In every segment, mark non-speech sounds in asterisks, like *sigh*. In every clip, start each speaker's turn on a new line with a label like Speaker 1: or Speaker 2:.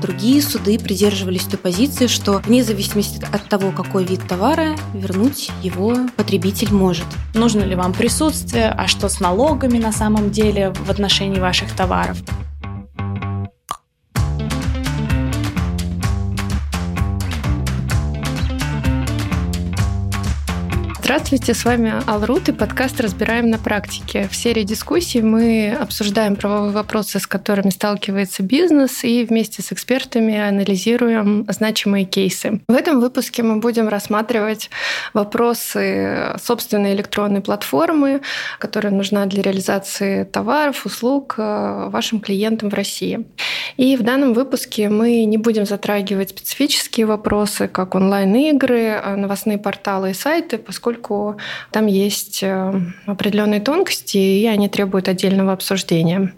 Speaker 1: другие суды придерживались той позиции, что вне зависимости от того, какой вид товара, вернуть его потребитель может.
Speaker 2: Нужно ли вам присутствие, а что с налогами на самом деле в отношении ваших товаров?
Speaker 3: Здравствуйте, с вами Алрут и подкаст «Разбираем на практике». В серии дискуссий мы обсуждаем правовые вопросы, с которыми сталкивается бизнес, и вместе с экспертами анализируем значимые кейсы. В этом выпуске мы будем рассматривать вопросы собственной электронной платформы, которая нужна для реализации товаров, услуг э, вашим клиентам в России. И в данном выпуске мы не будем затрагивать специфические вопросы, как онлайн-игры, новостные порталы и сайты, поскольку поскольку там есть э, определенные тонкости, и они требуют отдельного обсуждения.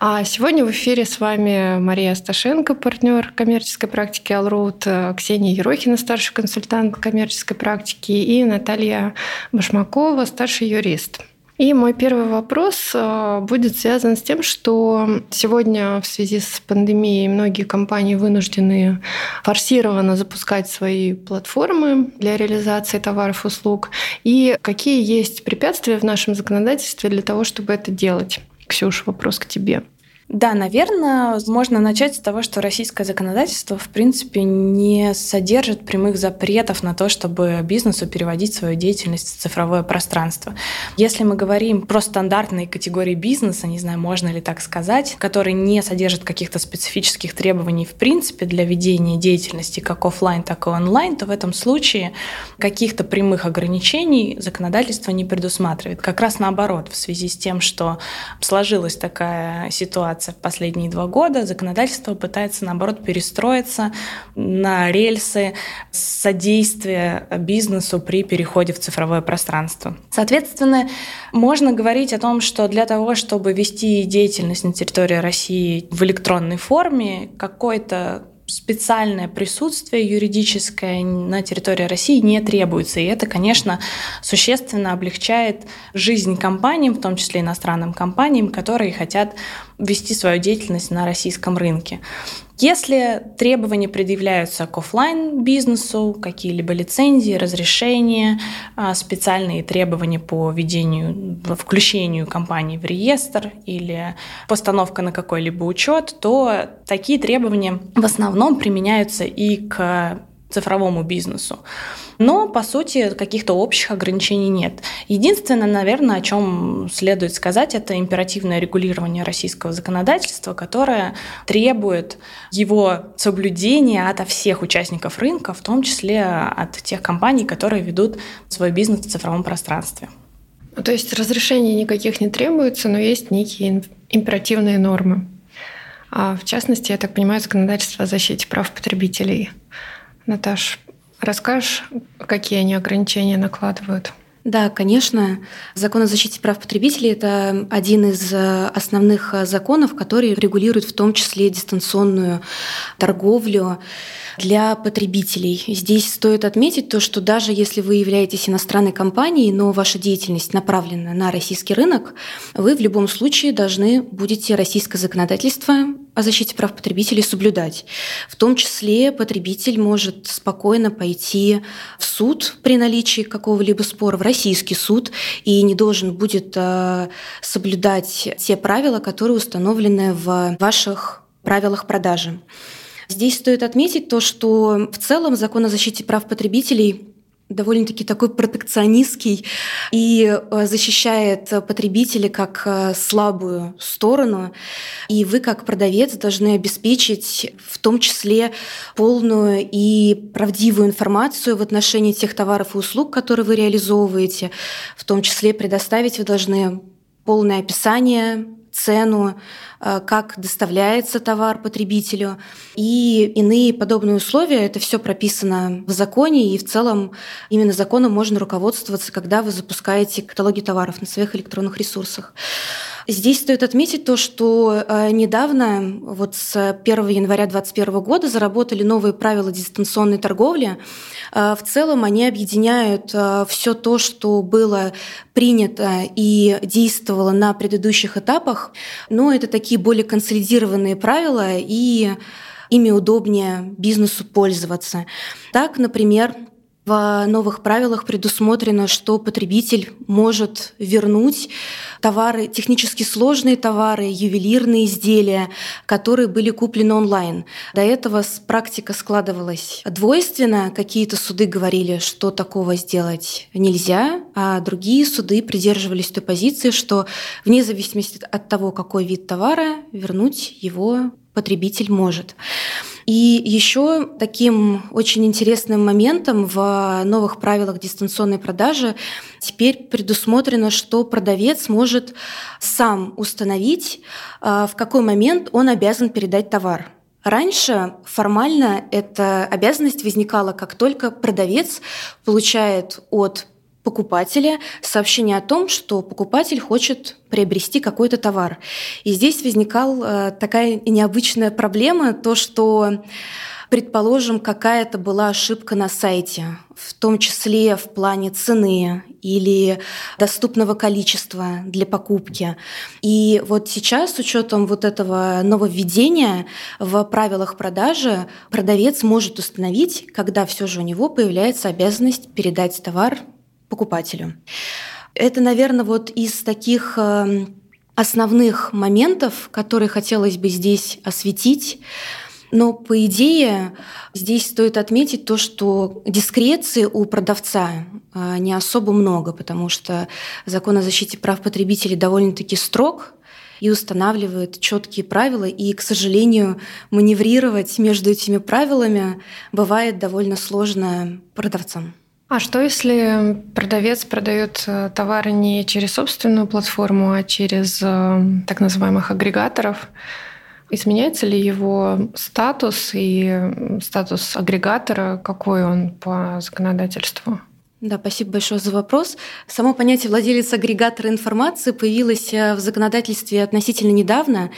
Speaker 3: А сегодня в эфире с вами Мария Сташенко, партнер коммерческой практики Allroad, э, Ксения Ерохина, старший консультант коммерческой практики, и Наталья Башмакова, старший юрист. И мой первый вопрос э, будет связан с тем, что сегодня в связи с пандемией многие компании вынуждены форсированно запускать свои платформы для реализации товаров и услуг. И какие есть препятствия в нашем законодательстве для того, чтобы это делать? Ксюш, вопрос к тебе.
Speaker 2: Да, наверное, можно начать с того, что российское законодательство, в принципе, не содержит прямых запретов на то, чтобы бизнесу переводить свою деятельность в цифровое пространство. Если мы говорим про стандартные категории бизнеса, не знаю, можно ли так сказать, которые не содержат каких-то специфических требований в принципе для ведения деятельности как офлайн, так и онлайн, то в этом случае каких-то прямых ограничений законодательство не предусматривает. Как раз наоборот, в связи с тем, что сложилась такая ситуация, развиваться в последние два года. Законодательство пытается, наоборот, перестроиться на рельсы содействия бизнесу при переходе в цифровое пространство. Соответственно, можно говорить о том, что для того, чтобы вести деятельность на территории России в электронной форме, какой-то специальное присутствие юридическое на территории России не требуется. И это, конечно, существенно облегчает жизнь компаниям, в том числе иностранным компаниям, которые хотят вести свою деятельность на российском рынке. Если требования предъявляются к офлайн бизнесу, какие-либо лицензии, разрешения, а, специальные требования по ведению, включению компании в реестр или постановка на какой-либо учет, то такие требования в основном применяются и к цифровому бизнесу. Но, по сути, каких-то общих ограничений нет. Единственное, наверное, о чем следует сказать, это императивное регулирование российского законодательства, которое требует его соблюдения от всех участников рынка, в том числе от тех компаний, которые ведут свой бизнес в цифровом пространстве.
Speaker 3: То есть разрешений никаких не требуется, но есть некие императивные нормы. А в частности, я так понимаю, законодательство о защите прав потребителей. Наташ, расскажешь, какие они ограничения накладывают?
Speaker 1: Да, конечно. Закон о защите прав потребителей – это один из э, основных э, законов, который регулирует в том числе дистанционную торговлю для потребителей. Здесь стоит отметить то, что даже если вы являетесь иностранной компанией, но ваша деятельность направлена на российский рынок, вы в любом случае должны будете российское законодательство о защите прав потребителей соблюдать. В том числе потребитель может спокойно пойти в суд при наличии какого-либо спора, в российский суд, и не должен будет э, соблюдать те правила, которые установлены в ваших правилах продажи. Здесь стоит отметить то, что в целом закон о защите прав потребителей довольно-таки такой протекционистский и э, защищает потребителя как э, слабую сторону. И вы, как продавец, должны обеспечить в том числе полную и правдивую информацию в отношении тех товаров и услуг, которые вы реализовываете. В том числе предоставить вы должны полное описание, цену, Э, как доставляется товар потребителю и иные подобные условия. Это все прописано в законе, и в целом именно законом можно руководствоваться, когда вы запускаете каталоги товаров на своих электронных ресурсах. Здесь стоит отметить то, что э, недавно, вот с 1 января 2021 года, заработали новые правила дистанционной торговли. Э, в целом они объединяют э, все то, что было принято и действовало на предыдущих этапах, но это такие более консолидированные правила и ими удобнее бизнесу пользоваться. Так, например, в новых правилах предусмотрено, что потребитель может вернуть товары, технически сложные товары, ювелирные изделия, которые были куплены онлайн. До этого практика складывалась двойственно. Какие-то суды говорили, что такого сделать нельзя, а другие суды придерживались той позиции, что вне зависимости от того, какой вид товара, вернуть его потребитель может. И еще таким очень интересным моментом в новых правилах дистанционной продажи теперь предусмотрено, что продавец может сам установить, а, в какой момент он обязан передать товар. Раньше формально эта обязанность возникала, как только продавец получает от покупателя сообщение о том, что покупатель хочет приобрести какой-то товар. И здесь возникала э, такая необычная проблема, то, что предположим, какая-то была ошибка на сайте, в том числе в плане цены или доступного количества для покупки. И вот сейчас, с учетом вот этого нововведения в правилах продажи, продавец может установить, когда все же у него появляется обязанность передать товар покупателю. Это, наверное, вот из таких эм, основных моментов, которые хотелось бы здесь осветить. Но по идее здесь стоит отметить то, что дискреции у продавца э, не особо много, потому что закон о защите прав потребителей довольно-таки строг и устанавливает четкие правила. И, к сожалению, маневрировать между этими правилами бывает довольно сложно продавцам.
Speaker 3: А что если продавец продает э, товары не через собственную платформу, а через э, так называемых агрегаторов? Изменяется ли его статус и статус агрегатора, какой он по законодательству?
Speaker 1: Да, спасибо большое за вопрос. Само понятие владелец агрегатора информации появилось э, в законодательстве относительно недавно,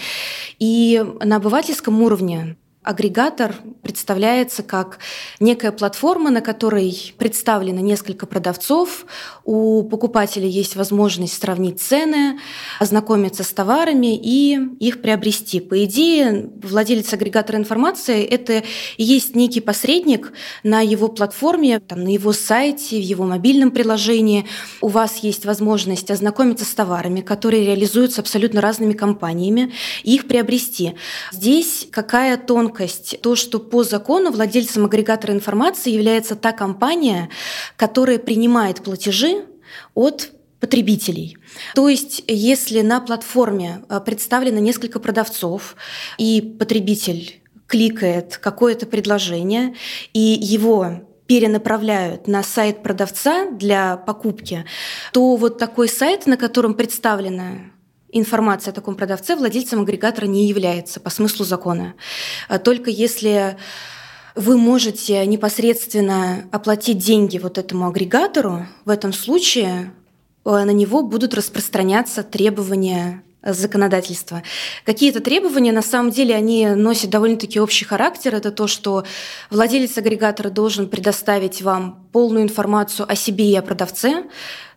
Speaker 1: и на обывательском уровне Агрегатор представляется как некая платформа, на которой представлено несколько продавцов. У покупателя есть возможность сравнить цены, ознакомиться с товарами и их приобрести. По идее, владелец агрегатора информации – это и есть некий посредник на его платформе, там, на его сайте, в его мобильном приложении. У вас есть возможность ознакомиться с товарами, которые реализуются абсолютно разными компаниями, и их приобрести. Здесь какая тонкая тонкость, то, что по закону владельцем агрегатора информации является та компания, которая принимает платежи от потребителей. То есть, если на платформе э, представлено несколько продавцов, и потребитель кликает какое-то предложение, и его перенаправляют на сайт продавца для покупки, то вот такой сайт, на котором представлена информация о таком продавце владельцем агрегатора не является по смыслу закона. А только если вы можете непосредственно оплатить деньги вот этому агрегатору, в этом случае э, на него будут распространяться требования законодательства. Какие-то требования, на самом деле, они носят довольно-таки общий характер. Это то, что владелец агрегатора должен предоставить вам полную информацию о себе и о продавце,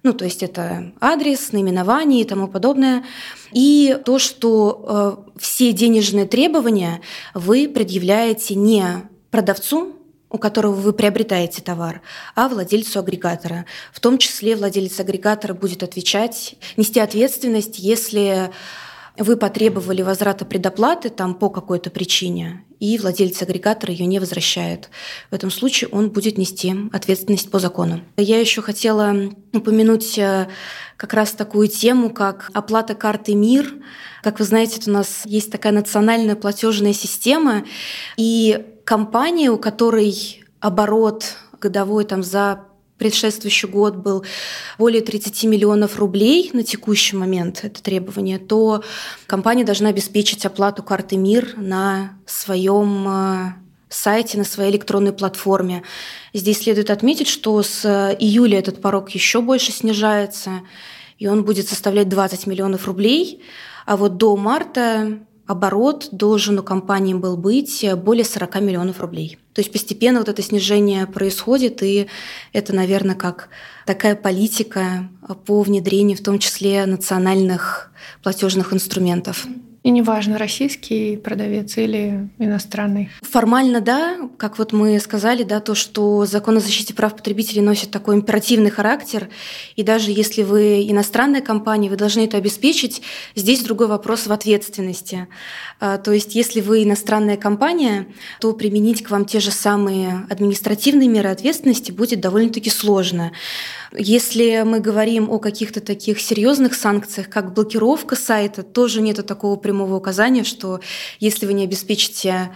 Speaker 1: ну, то есть это адрес, наименование и тому подобное. И то, что э, все денежные требования вы предъявляете не продавцу, у которого вы приобретаете товар, а владельцу агрегатора. В том числе владелец агрегатора будет отвечать, нести ответственность, если вы потребовали возврата предоплаты там по какой-то причине, и владелец агрегатора ее не возвращает. В этом случае он будет нести ответственность по закону. Я еще хотела упомянуть э, как раз такую тему, как оплата карты МИР. Как вы знаете, у нас есть такая национальная платежная система, и компания, у которой оборот годовой там за предшествующий год был более 30 миллионов рублей на текущий момент, это требование, то компания должна обеспечить оплату карты МИР на своем э, сайте, на своей электронной платформе. Здесь следует отметить, что с июля этот порог еще больше снижается, и он будет составлять 20 миллионов рублей, а вот до марта оборот должен у компании был быть более 40 миллионов рублей. То есть постепенно вот это снижение происходит, и это, наверное, как такая политика по внедрению в том числе национальных платежных инструментов.
Speaker 3: И неважно, российский продавец или иностранный.
Speaker 1: Формально, да, как вот мы сказали, да, то, что закон о защите прав потребителей носит такой императивный характер, и даже если вы иностранная компания, вы должны это обеспечить. Здесь другой вопрос в ответственности. А, то есть, если вы иностранная компания, то применить к вам те же самые административные меры ответственности будет довольно-таки сложно. Если мы говорим о каких-то таких серьезных санкциях, как блокировка сайта, тоже нет такого прямого указания, что если вы не обеспечите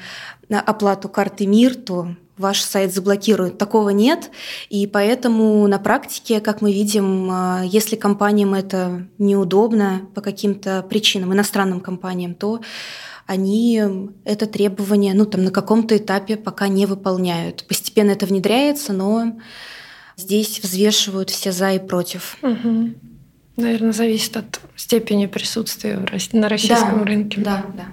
Speaker 1: оплату карты МИР, то ваш сайт заблокируют. Такого нет, и поэтому на практике, как мы видим, а, если компаниям это неудобно по каким-то причинам, иностранным компаниям, то они это требование ну, там, на каком-то этапе пока не выполняют. Постепенно это внедряется, но здесь взвешивают все за и против.
Speaker 3: Угу. Наверное, зависит от степени присутствия на российском
Speaker 1: да,
Speaker 3: рынке.
Speaker 1: Да, да.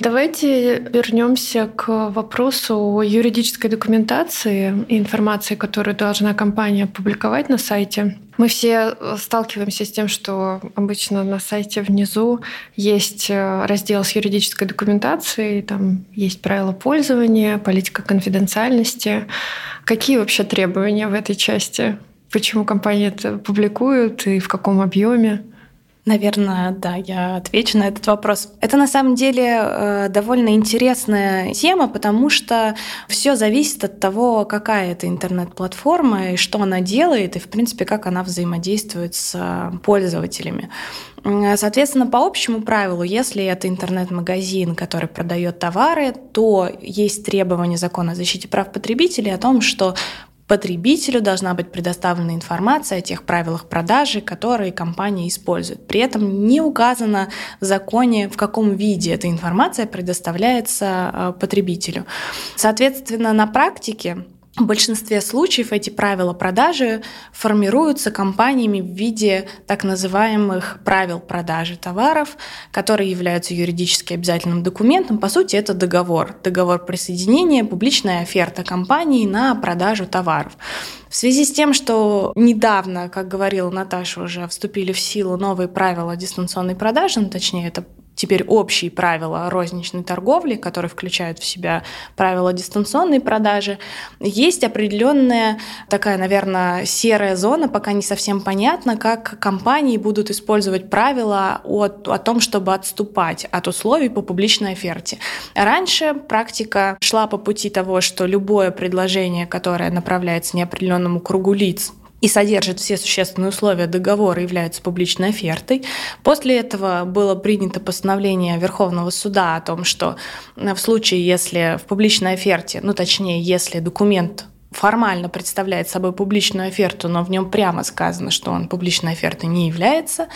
Speaker 3: Давайте вернемся к вопросу юридической документации и информации, которую должна компания публиковать на сайте. Мы все сталкиваемся с тем, что обычно на сайте внизу есть раздел с юридической документацией, там есть правила пользования, политика конфиденциальности. Какие вообще требования в этой части? Почему компании это публикуют и в каком объеме?
Speaker 2: Наверное, да, я отвечу на этот вопрос. Это на самом деле э, довольно интересная тема, потому что все зависит от того, какая это интернет-платформа и что она делает, и, в принципе, как она взаимодействует с э, пользователями. Соответственно, по общему правилу, если это интернет-магазин, который продает товары, то есть требования закона о защите прав потребителей о том, что потребителю должна быть предоставлена информация о тех правилах продажи, которые компания использует. При этом не указано в законе, в каком виде эта информация предоставляется э, потребителю. Соответственно, на практике в большинстве случаев эти правила продажи формируются компаниями в виде так называемых правил продажи товаров, которые являются юридически обязательным документом. По сути, это договор. Договор присоединения, публичная оферта компании на продажу товаров. В связи с тем, что недавно, как говорила Наташа, уже вступили в силу новые правила дистанционной продажи, ну, точнее, это теперь общие правила розничной торговли, которые включают в себя правила дистанционной продажи, есть определенная такая, наверное, серая зона, пока не совсем понятно, как компании будут использовать правила о, о том, чтобы отступать от условий по публичной оферте. Раньше практика шла по пути того, что любое предложение, которое направляется неопределенному кругу лиц, и содержит все существенные условия договора, является публичной офертой. После этого было принято постановление Верховного суда о том, что в случае, если в публичной оферте, ну точнее, если документ формально представляет собой публичную оферту, но в нем прямо сказано, что он публичной офертой не является,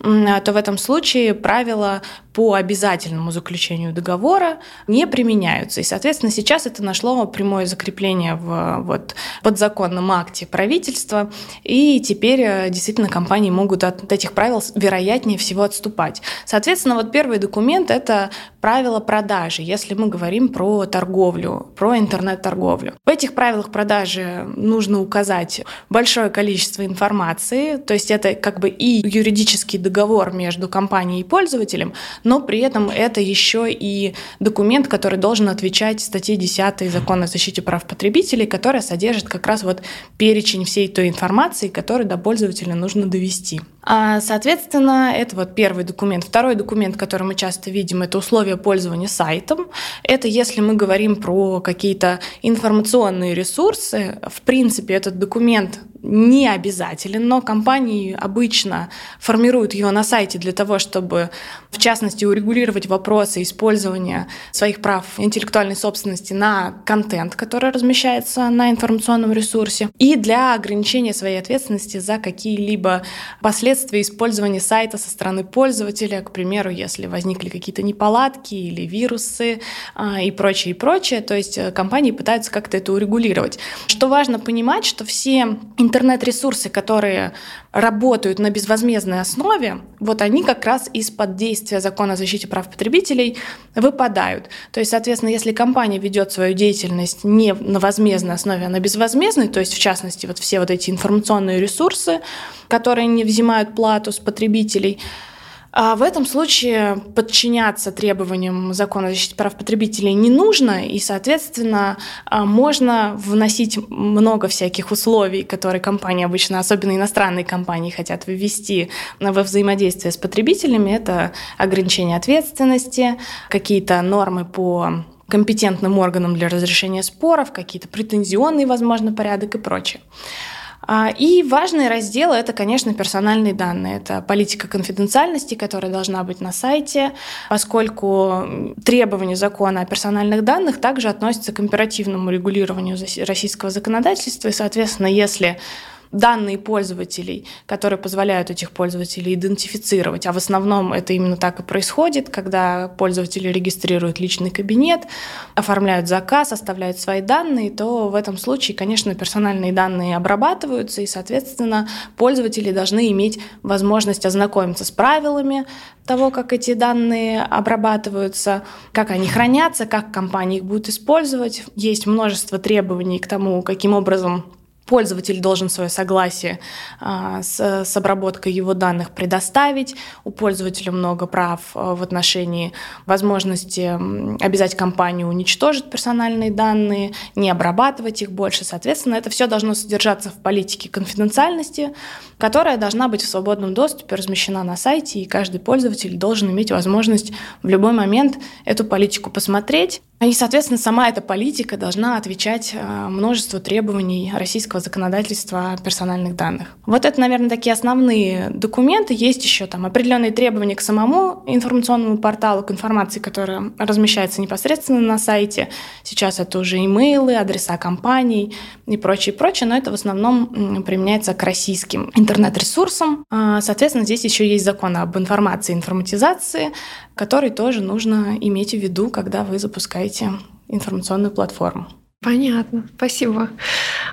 Speaker 2: то в этом случае правила по обязательному заключению договора не применяются. И, соответственно, сейчас это нашло прямое закрепление в вот, подзаконном акте правительства, и теперь э, действительно компании могут от этих правил вероятнее всего отступать. Соответственно, вот первый документ – это правила продажи, если мы говорим про торговлю, про интернет-торговлю. В этих правилах продажи нужно указать большое количество информации, то есть это как бы и юридический договор между компанией и пользователем, но при этом это еще и документ, который должен отвечать статье 10 Закона о защите прав потребителей, которая содержит как раз вот перечень всей той информации, которую до пользователя нужно довести. А, соответственно, это вот первый документ. Второй документ, который мы часто видим, это условия пользования сайтом. Это если мы говорим про какие-то информационные ресурсы. В принципе, этот документ не обязателен, но компании обычно формируют его на сайте для того, чтобы, в частности, урегулировать вопросы использования своих прав интеллектуальной собственности на контент, который размещается на информационном ресурсе, и для ограничения своей ответственности за какие-либо последствия использования сайта со стороны пользователя, к примеру, если возникли какие-то неполадки или вирусы а, и прочее, и прочее. То есть э, компании пытаются как-то это урегулировать. Что важно понимать, что все интернет-ресурсы, которые работают на безвозмездной основе, вот они как раз из-под действия закона о защите прав потребителей выпадают. То есть, соответственно, если компания ведет свою деятельность не на возмездной основе, а на безвозмездной, то есть, в частности, вот все вот эти информационные ресурсы, которые не взимают плату с потребителей, А в этом случае подчиняться требованиям закона о защите прав потребителей не нужно, и, соответственно, а, можно вносить много всяких условий, которые компании обычно, особенно иностранные компании, хотят ввести во взаимодействие с потребителями. Это ограничение ответственности, какие-то нормы по компетентным органам для разрешения споров, какие-то претензионные, возможно, порядок и прочее. А, и важные разделы – это, конечно, персональные данные. Это политика конфиденциальности, которая должна быть на сайте, поскольку требования закона о персональных данных также относятся к императивному регулированию российского законодательства. И, соответственно, если данные пользователей, которые позволяют этих пользователей идентифицировать. А в основном это именно так и происходит, когда пользователи регистрируют личный кабинет, оформляют заказ, оставляют свои данные, то в этом случае, конечно, персональные данные обрабатываются, и, соответственно, пользователи должны иметь возможность ознакомиться с правилами того, как эти данные обрабатываются, как они хранятся, как компания их будет использовать. Есть множество требований к тому, каким образом Пользователь должен свое согласие а, с, с обработкой его данных предоставить. У пользователя много прав а, в отношении возможности обязать компанию уничтожить персональные данные, не обрабатывать их больше. Соответственно, это все должно содержаться в политике конфиденциальности, которая должна быть в свободном доступе, размещена на сайте, и каждый пользователь должен иметь возможность в любой момент эту политику посмотреть, и, соответственно, сама эта политика должна отвечать э, множеству требований российского законодательства о персональных данных. Вот это, наверное, такие основные документы. Есть еще там определенные требования к самому информационному порталу, к информации, которая размещается непосредственно на сайте. Сейчас это уже имейлы, адреса компаний и прочее, прочее, но это в основном применяется к российским интернет-ресурсам. А, соответственно, здесь еще есть закон об информации и информатизации, который тоже нужно иметь в виду, когда вы запускаете информационную платформу.
Speaker 3: Понятно, спасибо.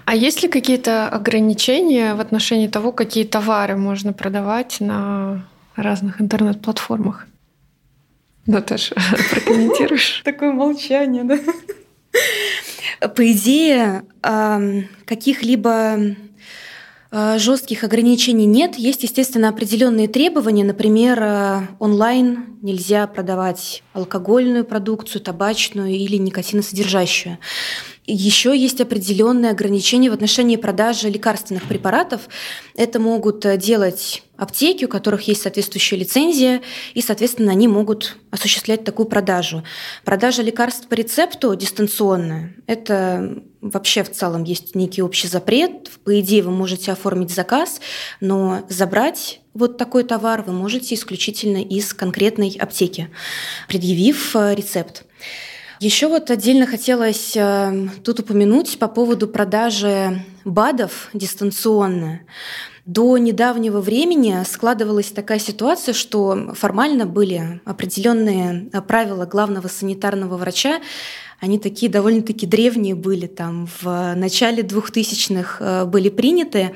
Speaker 3: А есть ли какие-то ограничения в отношении того, какие товары можно продавать на разных интернет-платформах? Наташа, *laughs* прокомментируешь?
Speaker 2: Такое молчание, да?
Speaker 1: По идее, каких-либо Э, жестких ограничений нет. Есть, естественно, определенные требования. Например, э, онлайн нельзя продавать алкогольную продукцию, табачную или никотиносодержащую. Еще есть определенные ограничения в отношении продажи лекарственных препаратов. Это могут э, делать аптеки, у которых есть соответствующая лицензия, и, соответственно, они могут осуществлять такую продажу. Продажа лекарств по рецепту дистанционная – это вообще в целом есть некий общий запрет. По идее, вы можете оформить заказ, но забрать вот такой товар вы можете исключительно из конкретной аптеки, предъявив э, рецепт. Еще вот отдельно хотелось э, тут упомянуть по поводу продажи БАДов дистанционно. До недавнего времени складывалась такая ситуация, что формально были определенные правила главного санитарного врача, они такие довольно-таки древние были, там в начале 2000-х э, были приняты,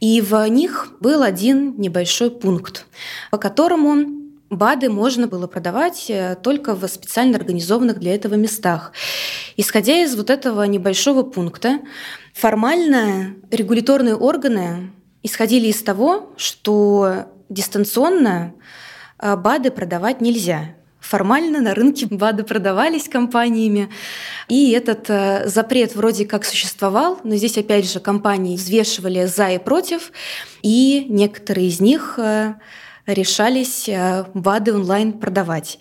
Speaker 1: и в них был один небольшой пункт, по которому БАДы можно было продавать э, только в специально организованных для этого местах. Исходя из вот этого небольшого пункта, формально регуляторные органы исходили из того, что дистанционно э, БАДы продавать нельзя. Формально на рынке БАДы продавались компаниями, и этот э, запрет вроде как существовал, но здесь опять же компании взвешивали за и против, и некоторые из них решались э, БАДы онлайн продавать.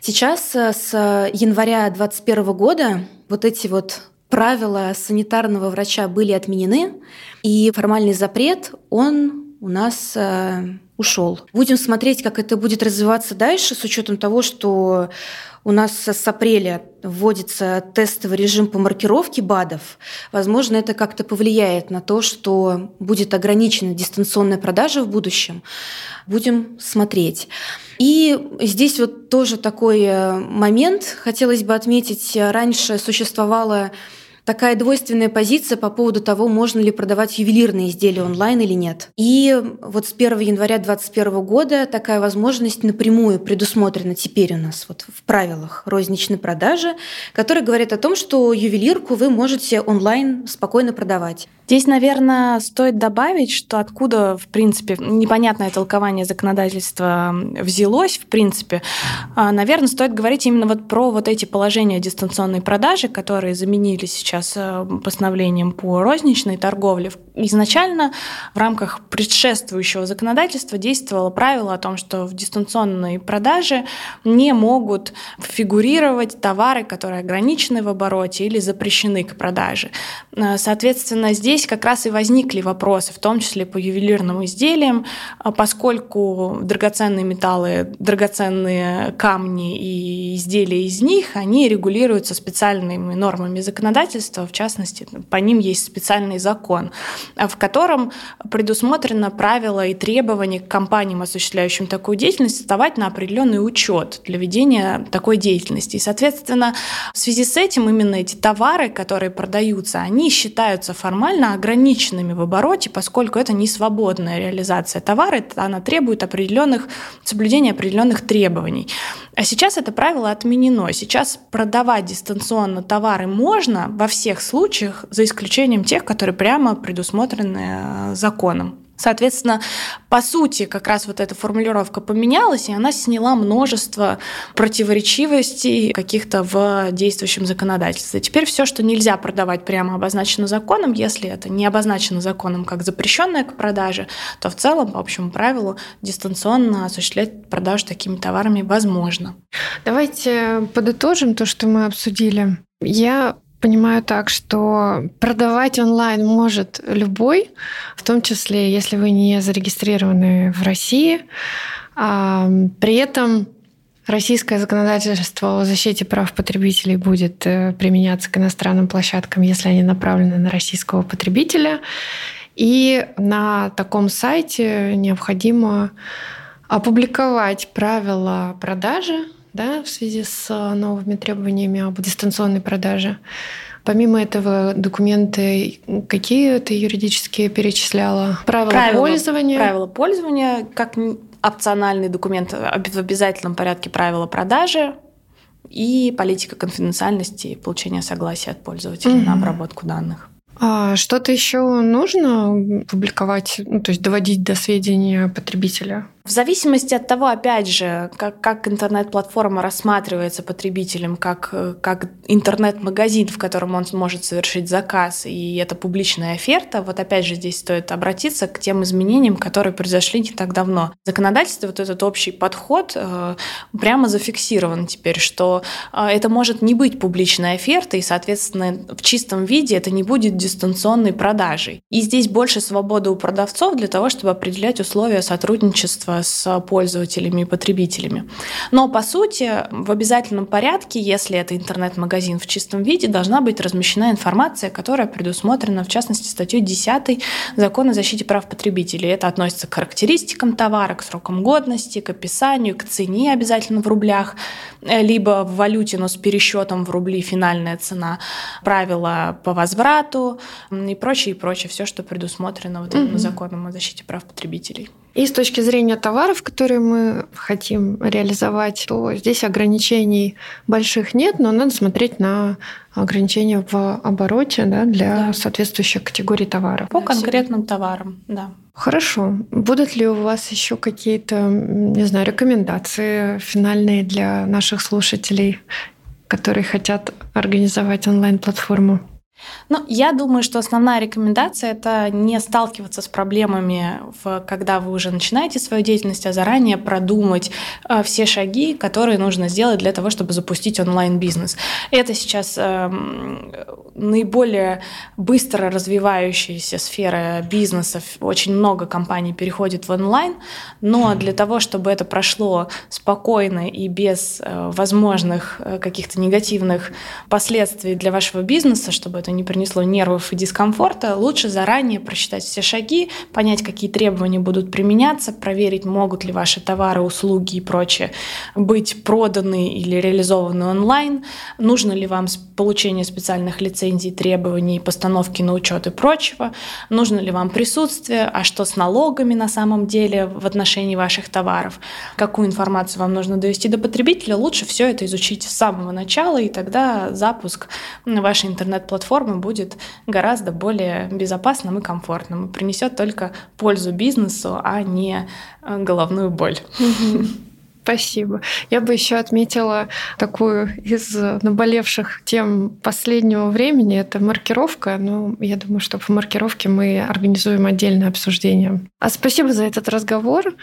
Speaker 1: Сейчас э, с января 2021 года вот эти вот правила санитарного врача были отменены, и формальный запрет, он у нас э, ушел. Будем смотреть, как это будет развиваться дальше, с учетом того, что у нас с апреля вводится тестовый режим по маркировке БАДов. Возможно, это как-то повлияет на то, что будет ограничена дистанционная продажа в будущем. Будем смотреть. И здесь вот тоже такой э, момент хотелось бы отметить. Раньше существовало такая двойственная позиция по поводу того, можно ли продавать ювелирные изделия онлайн или нет. И вот с 1 января 2021 года такая возможность напрямую предусмотрена теперь у нас вот в правилах розничной продажи, которые говорят о том, что ювелирку вы можете онлайн спокойно продавать.
Speaker 2: Здесь, наверное, стоит добавить, что откуда, в принципе, непонятное толкование законодательства взялось, в принципе, а, наверное, стоит говорить именно вот про вот эти положения дистанционной продажи, которые заменили сейчас э, постановлением по розничной торговле. Изначально в рамках предшествующего законодательства действовало правило о том, что в дистанционной продаже не могут фигурировать товары, которые ограничены в обороте или запрещены к продаже. Э, соответственно, здесь здесь как раз и возникли вопросы, в том числе по ювелирным изделиям, а поскольку драгоценные металлы, драгоценные камни и изделия из них, они регулируются специальными нормами законодательства, в частности, по ним есть специальный закон, в котором предусмотрено правила и требования к компаниям, осуществляющим такую деятельность, вставать на определенный учет для ведения такой деятельности. И, соответственно, в связи с этим именно эти товары, которые продаются, они считаются формально сильно ограниченными в обороте, поскольку это не свободная реализация товара, она требует определенных, соблюдения определенных требований. А сейчас это правило отменено. Сейчас продавать дистанционно товары можно во всех случаях, за исключением тех, которые прямо предусмотрены э, законом. Соответственно, по сути, как раз вот эта формулировка поменялась, и она сняла множество противоречивостей каких-то в действующем законодательстве. Теперь все, что нельзя продавать прямо обозначено законом, если это не обозначено законом как запрещенное к продаже, то в целом, по общему правилу, дистанционно осуществлять продажу такими товарами возможно.
Speaker 3: Давайте подытожим то, что мы обсудили. Я понимаю так, что продавать онлайн может любой, в том числе, если вы не зарегистрированы в России. А, при этом российское законодательство о защите прав потребителей будет э, применяться к иностранным площадкам, если они направлены на российского потребителя. И на таком сайте необходимо опубликовать правила продажи да, в связи с э, новыми требованиями об дистанционной продаже. Помимо этого, документы какие ты юридические перечисляла?
Speaker 2: Правила, правила пользования? Правила пользования, как опциональный документ в обязательном порядке правила продажи и политика конфиденциальности и получения согласия от пользователя угу. на обработку данных.
Speaker 3: А что-то еще нужно публиковать, ну, то есть доводить до сведения потребителя?
Speaker 2: В зависимости от того, опять же, как, как интернет-платформа рассматривается потребителем, как, как интернет-магазин, в котором он может совершить заказ, и это публичная оферта, вот опять же здесь стоит обратиться к тем изменениям, которые произошли не так давно. В законодательстве вот этот общий подход э, прямо зафиксирован теперь, что э, это может не быть публичной офертой, и, соответственно, в чистом виде это не будет дистанционной продажей. И здесь больше свободы у продавцов для того, чтобы определять условия сотрудничества с пользователями и потребителями. Но, по сути, в обязательном порядке, если это интернет-магазин в чистом виде, должна быть размещена информация, которая предусмотрена, в частности, статьей 10 Закона о защите прав потребителей. Это относится к характеристикам товара, к срокам годности, к описанию, к цене обязательно в рублях, э, либо в валюте, но с пересчетом в рубли финальная цена, правила по возврату и прочее, и прочее. Все, что предусмотрено вот этим угу. законом о защите прав потребителей.
Speaker 3: И с точки зрения товаров, которые мы хотим реализовать, то здесь ограничений больших нет, но надо смотреть на ограничения в обороте да, для да. соответствующих категорий товаров.
Speaker 2: По конкретным товарам, да.
Speaker 3: Хорошо. Будут ли у вас еще какие-то, не знаю, рекомендации финальные для наших слушателей, которые хотят организовать онлайн-платформу?
Speaker 2: Ну, я думаю, что основная рекомендация это не сталкиваться с проблемами, в, когда вы уже начинаете свою деятельность, а заранее продумать э, все шаги, которые нужно сделать для того, чтобы запустить онлайн-бизнес. Это сейчас э, наиболее быстро развивающаяся сфера бизнеса. Очень много компаний переходит в онлайн, но для того, чтобы это прошло спокойно и без э, возможных э, каких-то негативных последствий для вашего бизнеса, чтобы это не принесло нервов и дискомфорта, лучше заранее просчитать все шаги, понять, какие требования будут применяться, проверить, могут ли ваши товары, услуги и прочее быть проданы или реализованы онлайн, нужно ли вам получение специальных лицензий, требований, постановки на учет и прочего, нужно ли вам присутствие, а что с налогами на самом деле в отношении ваших товаров, какую информацию вам нужно довести до потребителя, лучше все это изучить с самого начала, и тогда запуск вашей интернет-платформы платформы будет гораздо более безопасным и комфортным и принесет только пользу бизнесу, а не э, головную боль.
Speaker 3: Спасибо. Я бы еще отметила такую из наболевших тем последнего времени. Это маркировка. Ну, я думаю, что по маркировке мы организуем отдельное обсуждение. А спасибо за этот разговор.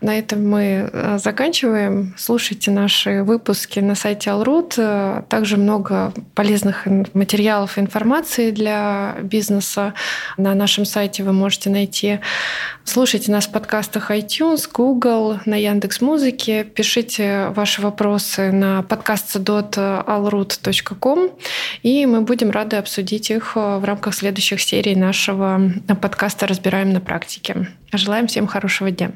Speaker 3: На этом мы э, заканчиваем. Слушайте наши выпуски на сайте Alroot. Также много полезных материалов и информации для бизнеса на нашем сайте вы можете найти. Слушайте нас в подкастах iTunes, Google, на Яндекс Музыке. Пишите ваши вопросы на podcast.alroot.com, и мы будем рады обсудить их в рамках следующих серий нашего подкаста «Разбираем на практике». Желаем всем хорошего дня.